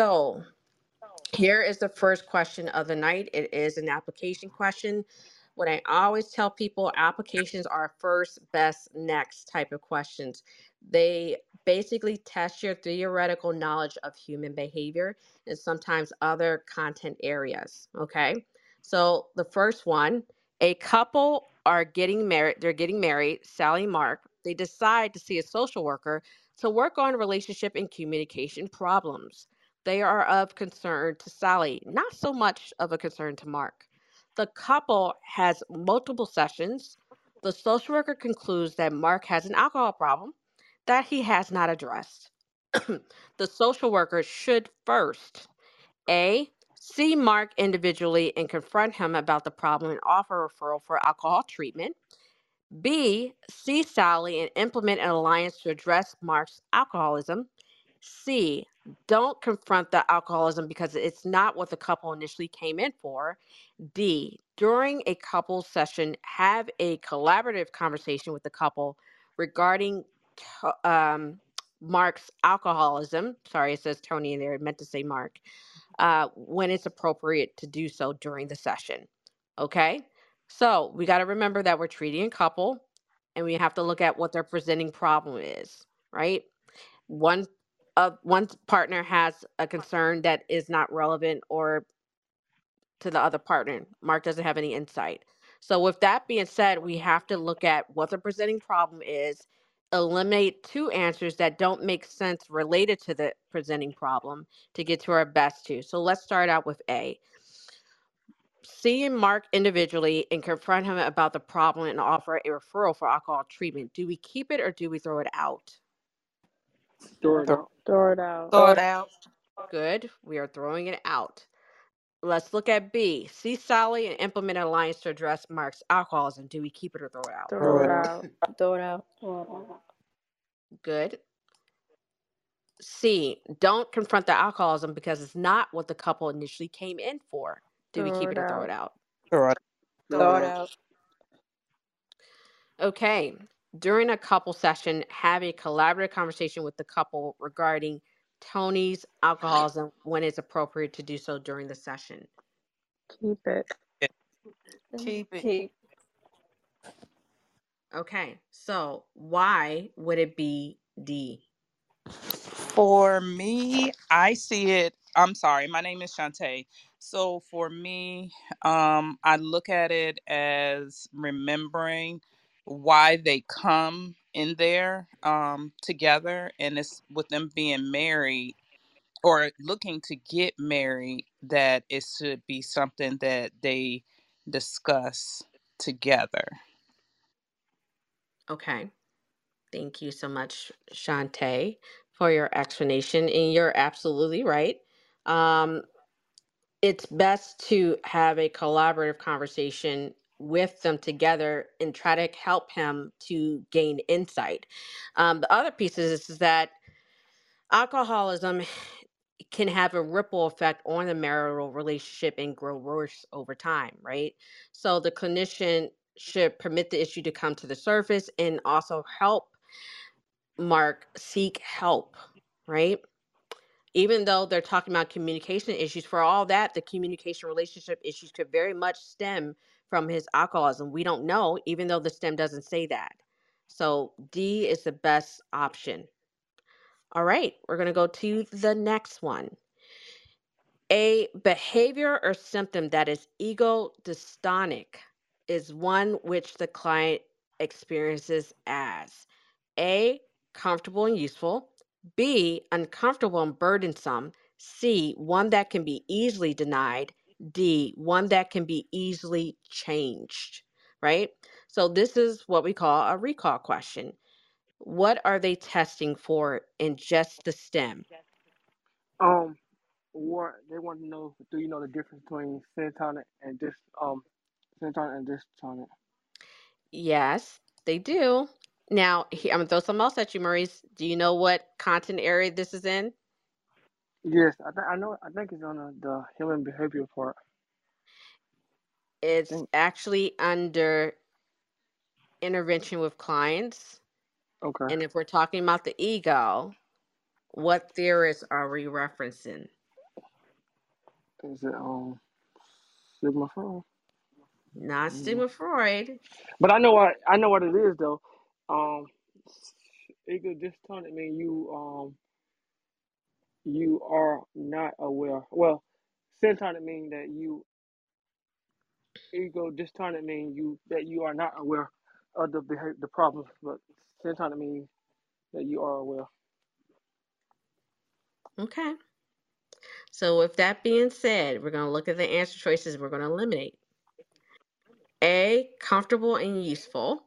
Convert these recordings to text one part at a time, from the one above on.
So here is the first question of the night. It is an application question. What I always tell people, applications are first, best, next type of questions. They basically test your theoretical knowledge of human behavior and sometimes other content areas. Okay. So the first one, a couple are getting married, they're getting married, Sally Mark. They decide to see a social worker to work on relationship and communication problems. They are of concern to Sally, not so much of a concern to Mark. The couple has multiple sessions. The social worker concludes that Mark has an alcohol problem that he has not addressed. the social worker should first A. See Mark individually and confront him about the problem and offer referral for alcohol treatment. B. See Sally and implement an alliance to address Mark's alcoholism. C. Don't confront the alcoholism because it's not what the couple initially came in for. D. During a couple session, have a collaborative conversation with the couple regarding um, Mark's alcoholism. Sorry, it says Tony in there. Meant to say Mark. Uh, when it's appropriate to do so during the session. Okay. So we got to remember that we're treating a couple and we have to look at what their presenting problem is, right? One uh, one partner has a concern that is not relevant or to the other partner. Mark doesn't have any insight. So, with that being said, we have to look at what the presenting problem is, eliminate two answers that don't make sense related to the presenting problem to get to our best two. So, let's start out with A. Seeing Mark individually and confront him about the problem and offer a referral for alcohol treatment. Do we keep it or do we throw it out? Throw it out. Throw it out. Throw it out. Good. We are throwing it out. Let's look at B. See Sally and implement an alliance to address Mark's alcoholism. Do we keep it or throw it out? Throw Throw it it out. Throw it out. Good. C. Don't confront the alcoholism because it's not what the couple initially came in for. Do we keep it it or throw it out? Throw it. Throw it out. Okay. During a couple session, have a collaborative conversation with the couple regarding Tony's alcoholism when it's appropriate to do so during the session. Keep it. Keep it. Keep. Okay. So why would it be D? For me, I see it. I'm sorry, my name is Shantae. So for me, um, I look at it as remembering why they come in there um, together, and it's with them being married or looking to get married that it should be something that they discuss together. Okay. Thank you so much, Shantae, for your explanation. And you're absolutely right. Um, it's best to have a collaborative conversation with them together and try to help him to gain insight. Um, the other piece is, is that alcoholism can have a ripple effect on the marital relationship and grow worse over time, right? So the clinician should permit the issue to come to the surface and also help Mark seek help, right? Even though they're talking about communication issues, for all that, the communication relationship issues could very much stem from his alcoholism. We don't know, even though the stem doesn't say that. So D is the best option. All right, we're going to go to the next one. A behavior or symptom that is ego dystonic is one which the client experiences as A, comfortable and useful, B, uncomfortable and burdensome, C, one that can be easily denied, D, one that can be easily changed, right? So this is what we call a recall question. What are they testing for in just the STEM? Um, what they want to know, do you know the difference between syntonic and dis um syntonic and dystonic? Yes, they do. Now, he- I'm gonna throw something else at you, Maurice. Do you know what content area this is in? Yes, I think I know. I think it's on the, the human behavior part. It's actually under intervention with clients. Okay. And if we're talking about the ego, what theorists are we referencing? Is it um Sigma Freud? Not Mm. Sigmund Freud. But I know what I know what it is though. Um, ego dystonic mean you um you are not aware. Well, syntonic mean that you ego dystonic mean you that you are not aware of the behavior, the problems, but syntonic means that you are aware. Okay. So with that being said, we're going to look at the answer choices we're going to eliminate. A, comfortable and useful.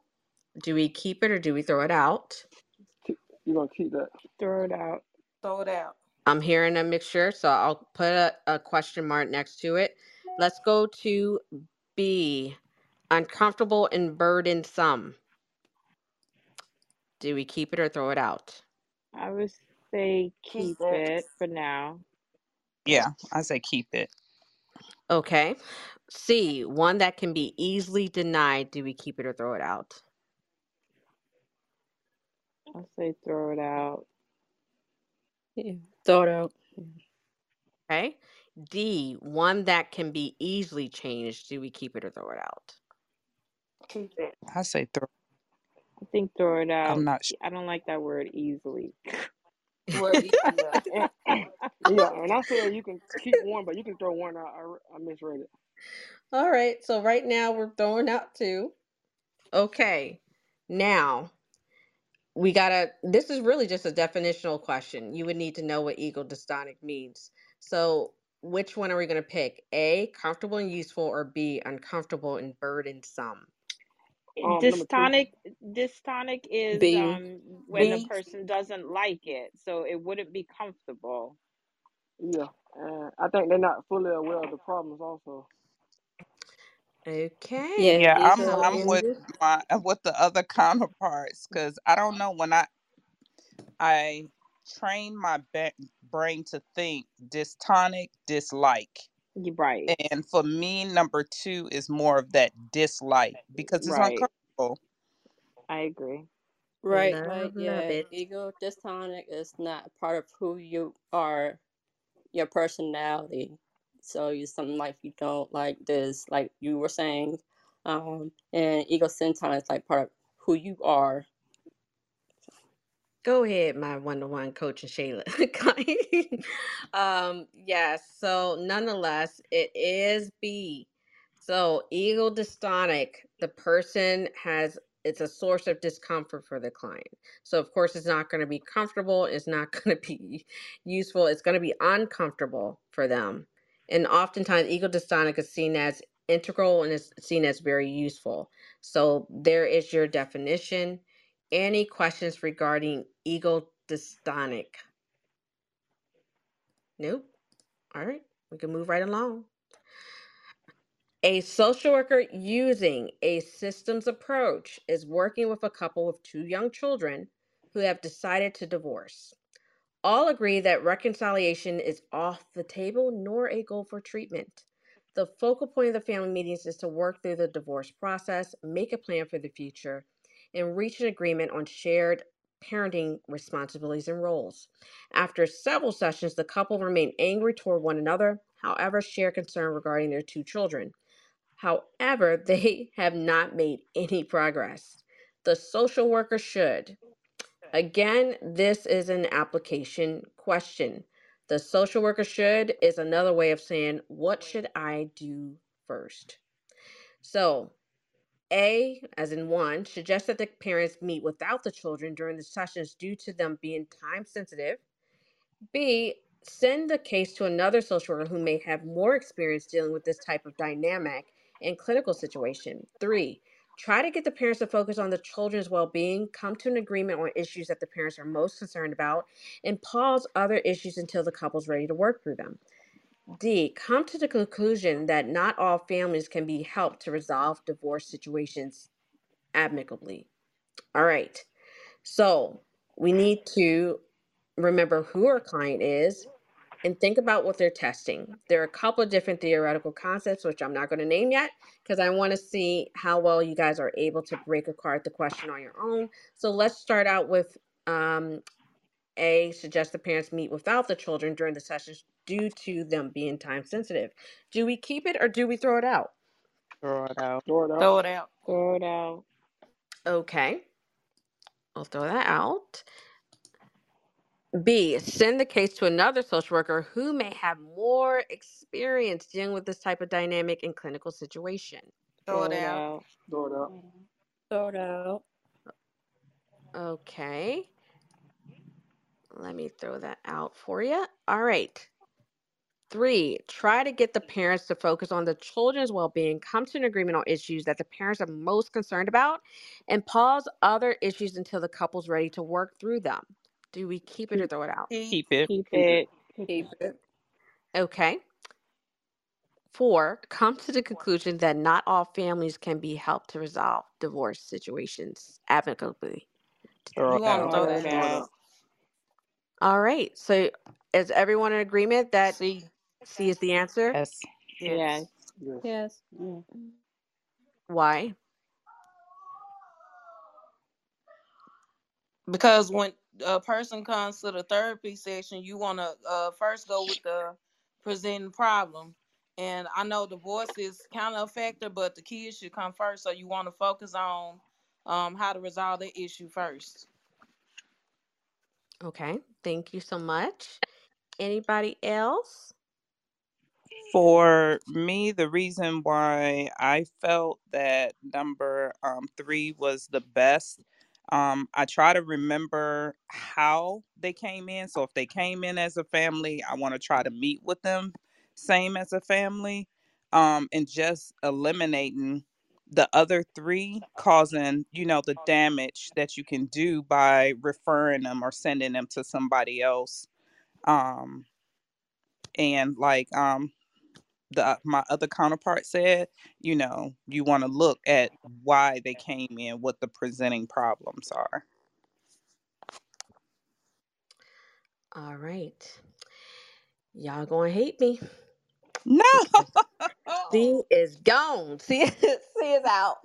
Do we keep it or do we throw it out? You're gonna keep that. Throw it out. Throw it out. I'm hearing a mixture, so I'll put a, a question mark next to it. Let's go to B, uncomfortable and burdensome. Do we keep it or throw it out? I would say Keep keep it. it for now. Yeah, I say keep it. Okay. C, one that can be easily denied. Do we keep it or throw it out? I'll say throw it out. Yeah. Throw it out. Okay. D, one that can be easily changed. Do we keep it or throw it out? Keep it. I say throw. I think throw it out. I'm not sure. I don't like that word easily. Well, yeah. Yeah, and I said you can keep one, but you can throw one out. I, I misread it. All right. So right now we're throwing out two. Okay. Now we gotta. This is really just a definitional question. You would need to know what ego dystonic means. So which one are we gonna pick? A, comfortable and useful, or B, uncomfortable and burdensome? Um, number two. dystonic dystonic is B. um when a B. person doesn't like it, so it wouldn't be comfortable. Yeah, and I think they're not fully aware of the problems also. Okay. Yeah. Yeah, I'm So I'm in with this, my with the other counterparts because I don't know when I I train my ba- brain to think dystonic dislike You're right. and for me number two is more of that dislike because it's Right. uncomfortable I agree. Right, love, right, yeah. it. Ego dystonic is not part of who you are, your personality. So you something like you don't like this, like you were saying, um, and ego is like part of who you are. Go ahead, my one-to-one coach and Shayla. um, yes. So nonetheless, it is B. So ego dystonic, the person has it's a source of discomfort for the client. So of course it's not going to be comfortable, it's not going to be useful, it's going to be uncomfortable for them. And oftentimes ego dystonic is seen as integral and is seen as very useful. So there is your definition. Any questions regarding ego dystonic? Nope. All right, we can move right along. A social worker using a systems approach is working with a couple with two young children who have decided to divorce. All agree that reconciliation is off the table nor a goal for treatment. The focal point of the family meetings is to work through the divorce process, make a plan for the future, and reach an agreement on shared parenting responsibilities and roles. After several sessions, the couple remain angry toward one another, however, share concern regarding their two children. However, they have not made any progress. The social worker should. Again, this is an application question. The social worker should is another way of saying, What should I do first? So, A, as in one, suggests that the parents meet without the children during the sessions due to them being time sensitive. B, send the case to another social worker who may have more experience dealing with this type of dynamic and clinical situation. Three, try to get the parents to focus on the children's well being, come to an agreement on issues that the parents are most concerned about, and pause other issues until the couple's ready to work through them. D, come to the conclusion that not all families can be helped to resolve divorce situations amicably. All right, so we need to remember who our client is and think about what they're testing. There are a couple of different theoretical concepts, which I'm not going to name yet, because I want to see how well you guys are able to break apart the question on your own. So let's start out with um, A suggests the parents meet without the children during the sessions due to them being time sensitive. Do we keep it or do we throw it out? Throw it out. Throw it out. Throw it out. Throw it out. Okay. I'll throw that out. B, send the case to another social worker who may have more experience dealing with this type of dynamic and clinical situation. Throw Throw it it out. out. Throw it out. Throw it out. Okay. Let me throw that out for you. All right. Three, try to get the parents to focus on the children's well being, come to an agreement on issues that the parents are most concerned about, and pause other issues until the couple's ready to work through them. Do we keep it or throw it out? Keep. Keep it. Keep Keep it. it. Keep it. Okay. Four, come to the conclusion that not all families can be helped to resolve divorce situations amicably. Throw it out. throw it. All right. So is everyone in agreement that See. C is the answer? Yes. Yes. Yes. Yes. Yes. Mm. Why? Because when a person comes to the therapy session, you want to uh, first go with the presenting problem. And I know divorce is kind of a factor, but the kids should come first. So you want to focus on um, how to resolve the issue first. Okay. Thank you so much. Anybody else? For me, the reason why I felt that number um, three was the best, um, I try to remember how they came in. So if they came in as a family, I want to try to meet with them same as a family, um, and just eliminating the other three causing you know the damage that you can do by referring them or sending them to somebody else um and like um the uh, my other counterpart said, you know, you want to look at why they came in, what the presenting problems are. All right. Y'all gonna hate me. No. C is gone. C, C is out.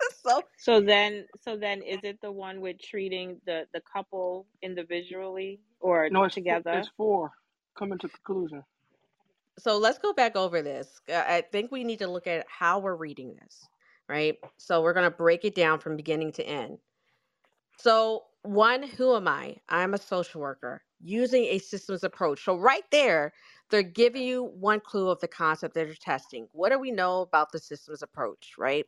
so So then, so then, is it the one with treating the the couple individually or No, it's four, together? it's four. Coming to conclusion. So let's go back over this. Uh, I think we need to look at how we're reading this, right? So we're gonna break it down from beginning to end. So one, who am I? I'm a social worker using a systems approach. So right there, they're giving you one clue of the concept that they're testing. What do we know about the systems approach, right?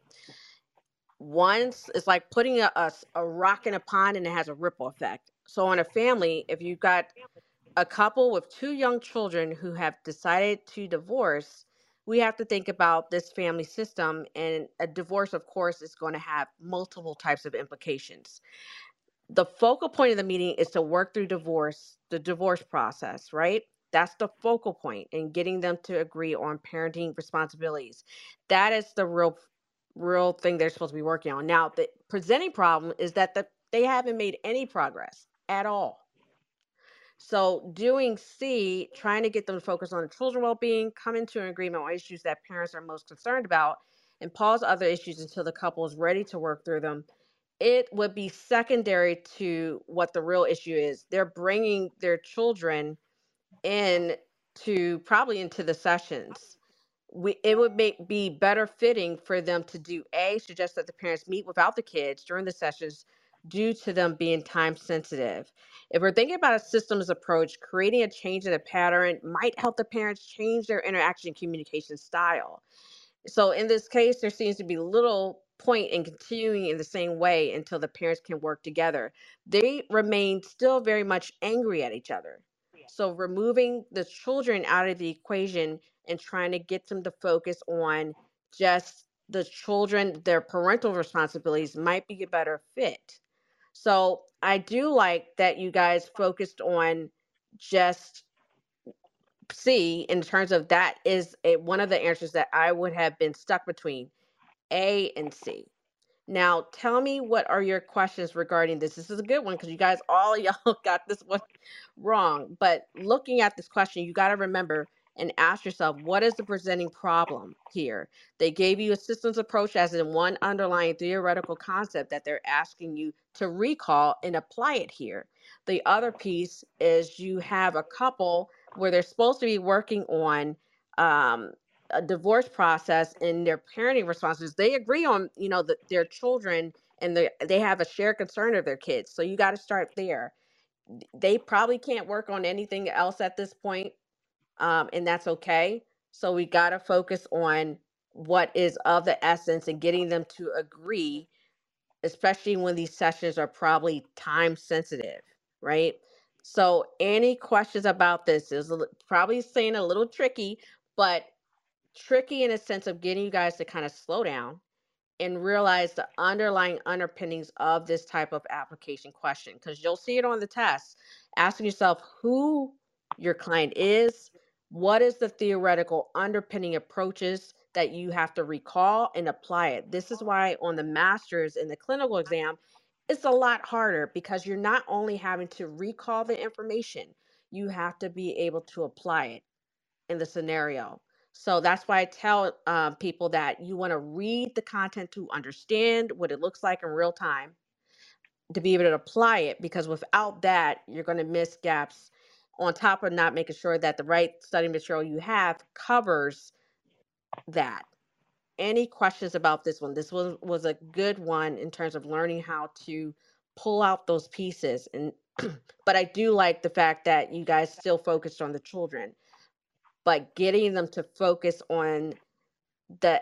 Once it's like putting a rock in a pond and it has a ripple effect. So in a family, if you've got a couple with two young children who have decided to divorce, we have to think about this family system. And a divorce, of course, is going to have multiple types of implications. The focal point of the meeting is to work through divorce, the divorce process, right? That's the focal point in getting them to agree on parenting responsibilities. That is the real real thing they're supposed to be working on. Now, the presenting problem is that the, they haven't made any progress at all. So doing C, trying to get them to focus on the children well-being, come into an agreement on issues that parents are most concerned about, and pause other issues until the couple is ready to work through them. It would be secondary to what the real issue is. They're bringing their children in to probably into the sessions. We, it would make be better fitting for them to do a suggest that the parents meet without the kids during the sessions due to them being time sensitive if we're thinking about a systems approach, creating a change in a pattern might help the parents change their interaction communication style. So in this case, there seems to be little point in continuing in the same way until the parents can work together. They remain still very much angry at each other. So removing the children out of the equation and trying to get them to focus on just the children, their parental responsibilities might be a better fit. So I do like that you guys focused on just C in terms of that is a, one of the answers that I would have been stuck between A and C. Now, tell me what are your questions regarding this? This is a good one because you guys all y'all got this one wrong. But looking at this question, you got to remember and ask yourself what is the presenting problem here? They gave you a systems approach as in one underlying theoretical concept that they're asking you to recall and apply it here. The other piece is you have a couple where they're supposed to be working on um, a divorce process and their parenting responses. They agree on you know their children and they they have a shared concern of their kids so you got to start there. They probably can't work on anything else at this point um, and that's okay. So we got to focus on what is of the essence and getting them to agree, especially when these sessions are probably time sensitive, right? So, any questions about this is probably saying a little tricky, but tricky in a sense of getting you guys to kind of slow down and realize the underlying underpinnings of this type of application question because you'll see it on the test asking yourself who your client is what is the theoretical underpinning approaches that you have to recall and apply it this is why on the masters in the clinical exam it's a lot harder because you're not only having to recall the information you have to be able to apply it in the scenario. So that's why I tell um, people that you want to read the content to understand what it looks like in real time to be able to apply it because without that, you're going to miss gaps on top of not making sure that the right study material you have covers that. Any questions about this one? This was, was a good one in terms of learning how to pull out those pieces and but I do like the fact that you guys still focused on the children but getting them to focus on the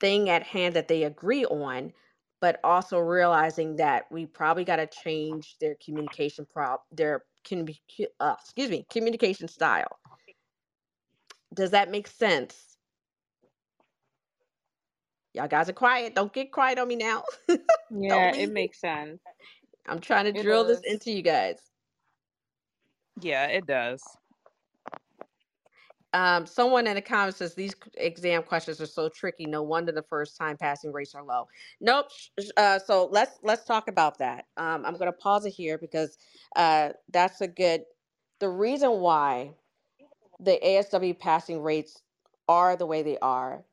thing at hand that they agree on but also realizing that we probably got to change their communication prop their commu- uh, excuse me communication style. Does that make sense? Y'all guys are quiet. Don't get quiet on me now. Yeah, it makes sense. i'm trying to It drill this into you guys. Yeah, it does. Um, someone in the comments says these exam questions are so tricky. No wonder the first time passing rates are low. Nope. Uh, so let's let's talk about that. Um, I'm going to pause it here because uh, that's a good. The reason why the ASW passing rates are the way they are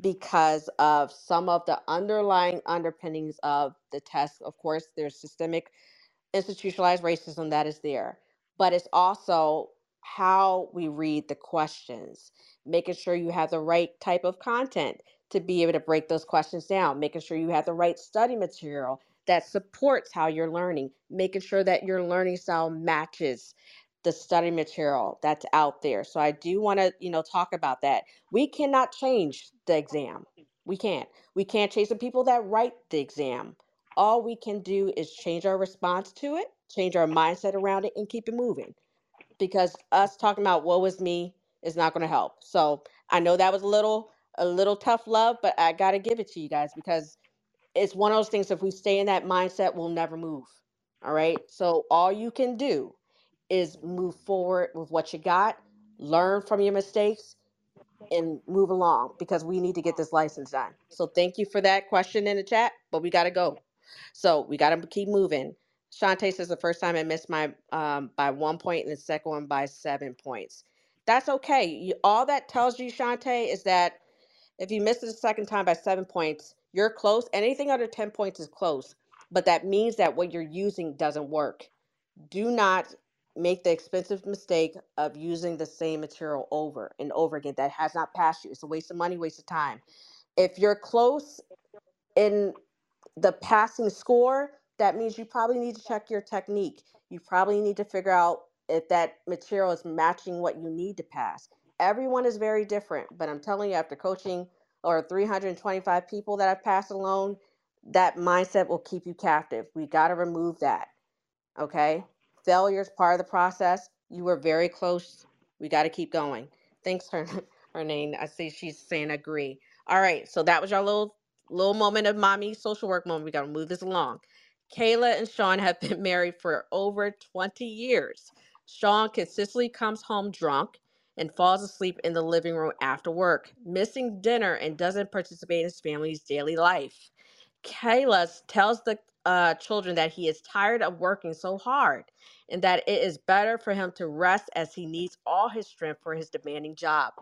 because of some of the underlying underpinnings of the test. Of course, there's systemic institutionalized racism that is there, but it's also how we read the questions, making sure you have the right type of content to be able to break those questions down, making sure you have the right study material that supports how you're learning, making sure that your learning style matches the study material that's out there. So I do want to, you know, talk about that. We cannot change the exam. We can't. We can't change the people that write the exam all we can do is change our response to it, change our mindset around it, and keep it moving. Because us talking about woe is me is not going to help. So I know that was a little a little tough love, but I got to give it to you guys because it's one of those things. If we stay in that mindset, we'll never move. All right. So all you can do is move forward with what you got, learn from your mistakes, and move along because we need to get this license done. So thank you for that question in the chat, but we got to go. So we got to keep moving. Shantae says the first time I missed my um, by one point and the second one by seven points. That's okay. You, all that tells you, Shantae, is that if you missed it the second time by seven points, you're close. Anything under 10 points is close, but that means that what you're using doesn't work. Do not make the expensive mistake of using the same material over and over again. That has not passed you. It's a waste of money, waste of time. If you're close in the passing score, that means you probably need to check your technique. You probably need to figure out if that material is matching what you need to pass. Everyone is very different, but I'm telling you, after coaching or 325 people that I've passed alone, that mindset will keep you captive. We got to remove that. Okay. Failure is part of the process. You were very close. We got to keep going. Thanks, her, her name. I see she's saying agree. All right. So that was your little little moment of mommy social work moment. We got to move this along. Kayla and Sean have been married for over 20 years. Sean consistently comes home drunk and falls asleep in the living room after work, missing dinner and doesn't participate in his family's daily life. Kayla tells the uh, children that he is tired of working so hard and that it is better for him to rest as he needs all his strength for his demanding job.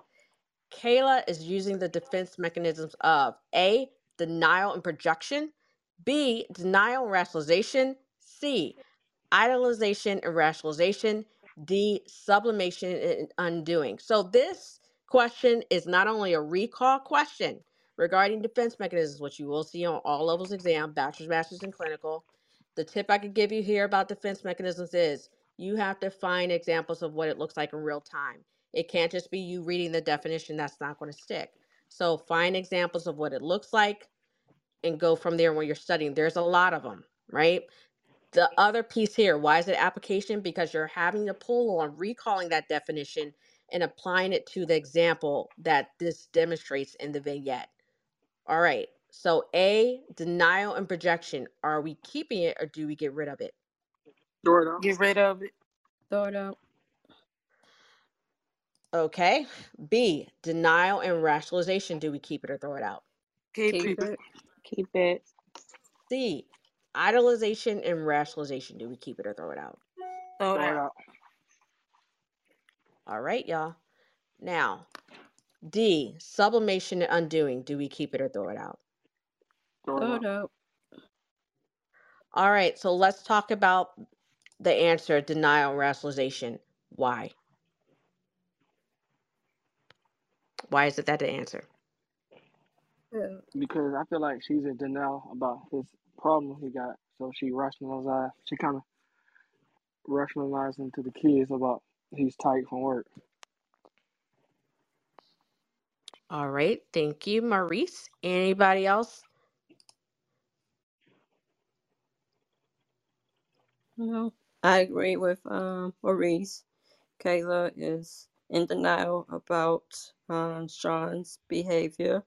Kayla is using the defense mechanisms of A, denial and projection, B, denial and rationalization, C, idolization and rationalization, D, sublimation and undoing. So this question is not only a recall question regarding defense mechanisms, which you will see on all levels exam, bachelor's, master's, and clinical. The tip I could give you here about defense mechanisms is you have to find examples of what it looks like in real time. It can't just be you reading the definition, that's not going to stick. So find examples of what it looks like and go from there when you're studying. There's a lot of them, right? The other piece here, why is it application? Because you're having to pull on recalling that definition and applying it to the example that this demonstrates in the vignette. All right. So A, denial and projection. Are we keeping it or do we get rid of it? Throw it out. Get rid of it. Throw it out. Okay. B, denial and rationalization. Do we keep it or throw it out? Keep, Keep it. it. Keep it. C, idolization and rationalization. Do we keep it or throw it out? Throw it out. out. All right, y'all. Now, D, sublimation and undoing. Do we keep it or throw it out? Throw it out. it out. All right, so let's talk about the answer denial and rationalization. Why? Why is it that the answer? Yeah. Because I feel like she's in denial about his problem he got. So she rationalized. She kind of rationalizing to the kids about he's tight from work. All right, thank you, Maurice. Anybody else? No, I agree with um Maurice. Kayla is in denial about um Sean's behavior,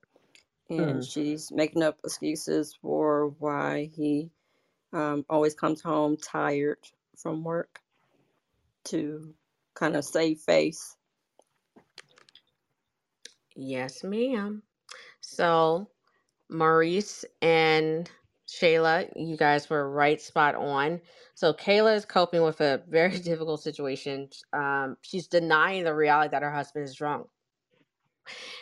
and Mm. she's making up excuses for why he um always comes home tired from work to kind of save face. Yes, ma'am. So, Maurice and Shayla, you guys were right spot on. So, Kayla is coping with a very difficult situation. Um, she's denying the reality that her husband is drunk.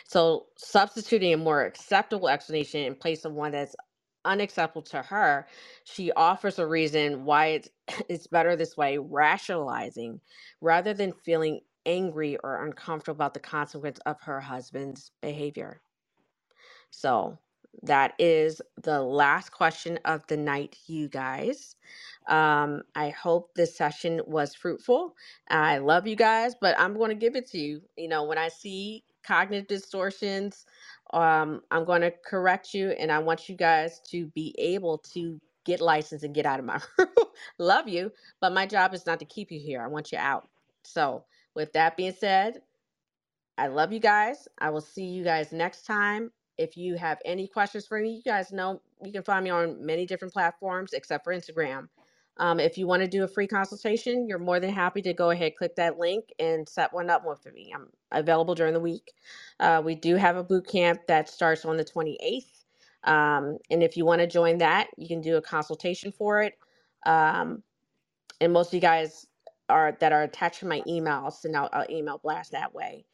So, substituting a more acceptable explanation in place of one that's unacceptable to her, she offers a reason why it's, it's better this way, rationalizing rather than feeling angry or uncomfortable about the consequence of her husband's behavior. So, that is the last question of the night, you guys. Um, I hope this session was fruitful. I love you guys, but I'm going to give it to you. You know, when I see cognitive distortions, um, I'm going to correct you, and I want you guys to be able to get licensed and get out of my room. love you, but my job is not to keep you here. I want you out. So, with that being said, I love you guys. I will see you guys next time. If you have any questions for me, you guys know you can find me on many different platforms except for Instagram. Um, if you want to do a free consultation, you're more than happy to go ahead, click that link, and set one up with me. I'm available during the week. Uh, we do have a boot camp that starts on the 28th. Um, and if you want to join that, you can do a consultation for it. Um, and most of you guys are that are attached to my email, I'll send out an email blast that way.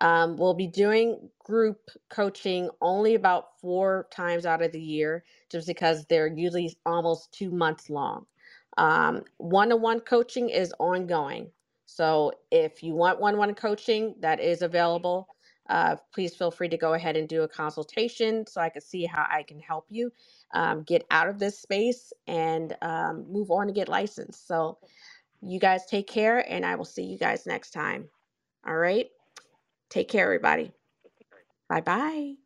Um, we'll be doing group coaching only about four times out of the year, just because they're usually almost two months long. Um, one-on-one coaching is ongoing. So if you want one-on-one coaching, that is available. Uh, please feel free to go ahead and do a consultation so I can see how I can help you um, get out of this space and um, move on to get licensed. So you guys take care, and I will see you guys next time. All right. Take care, everybody. Bye bye.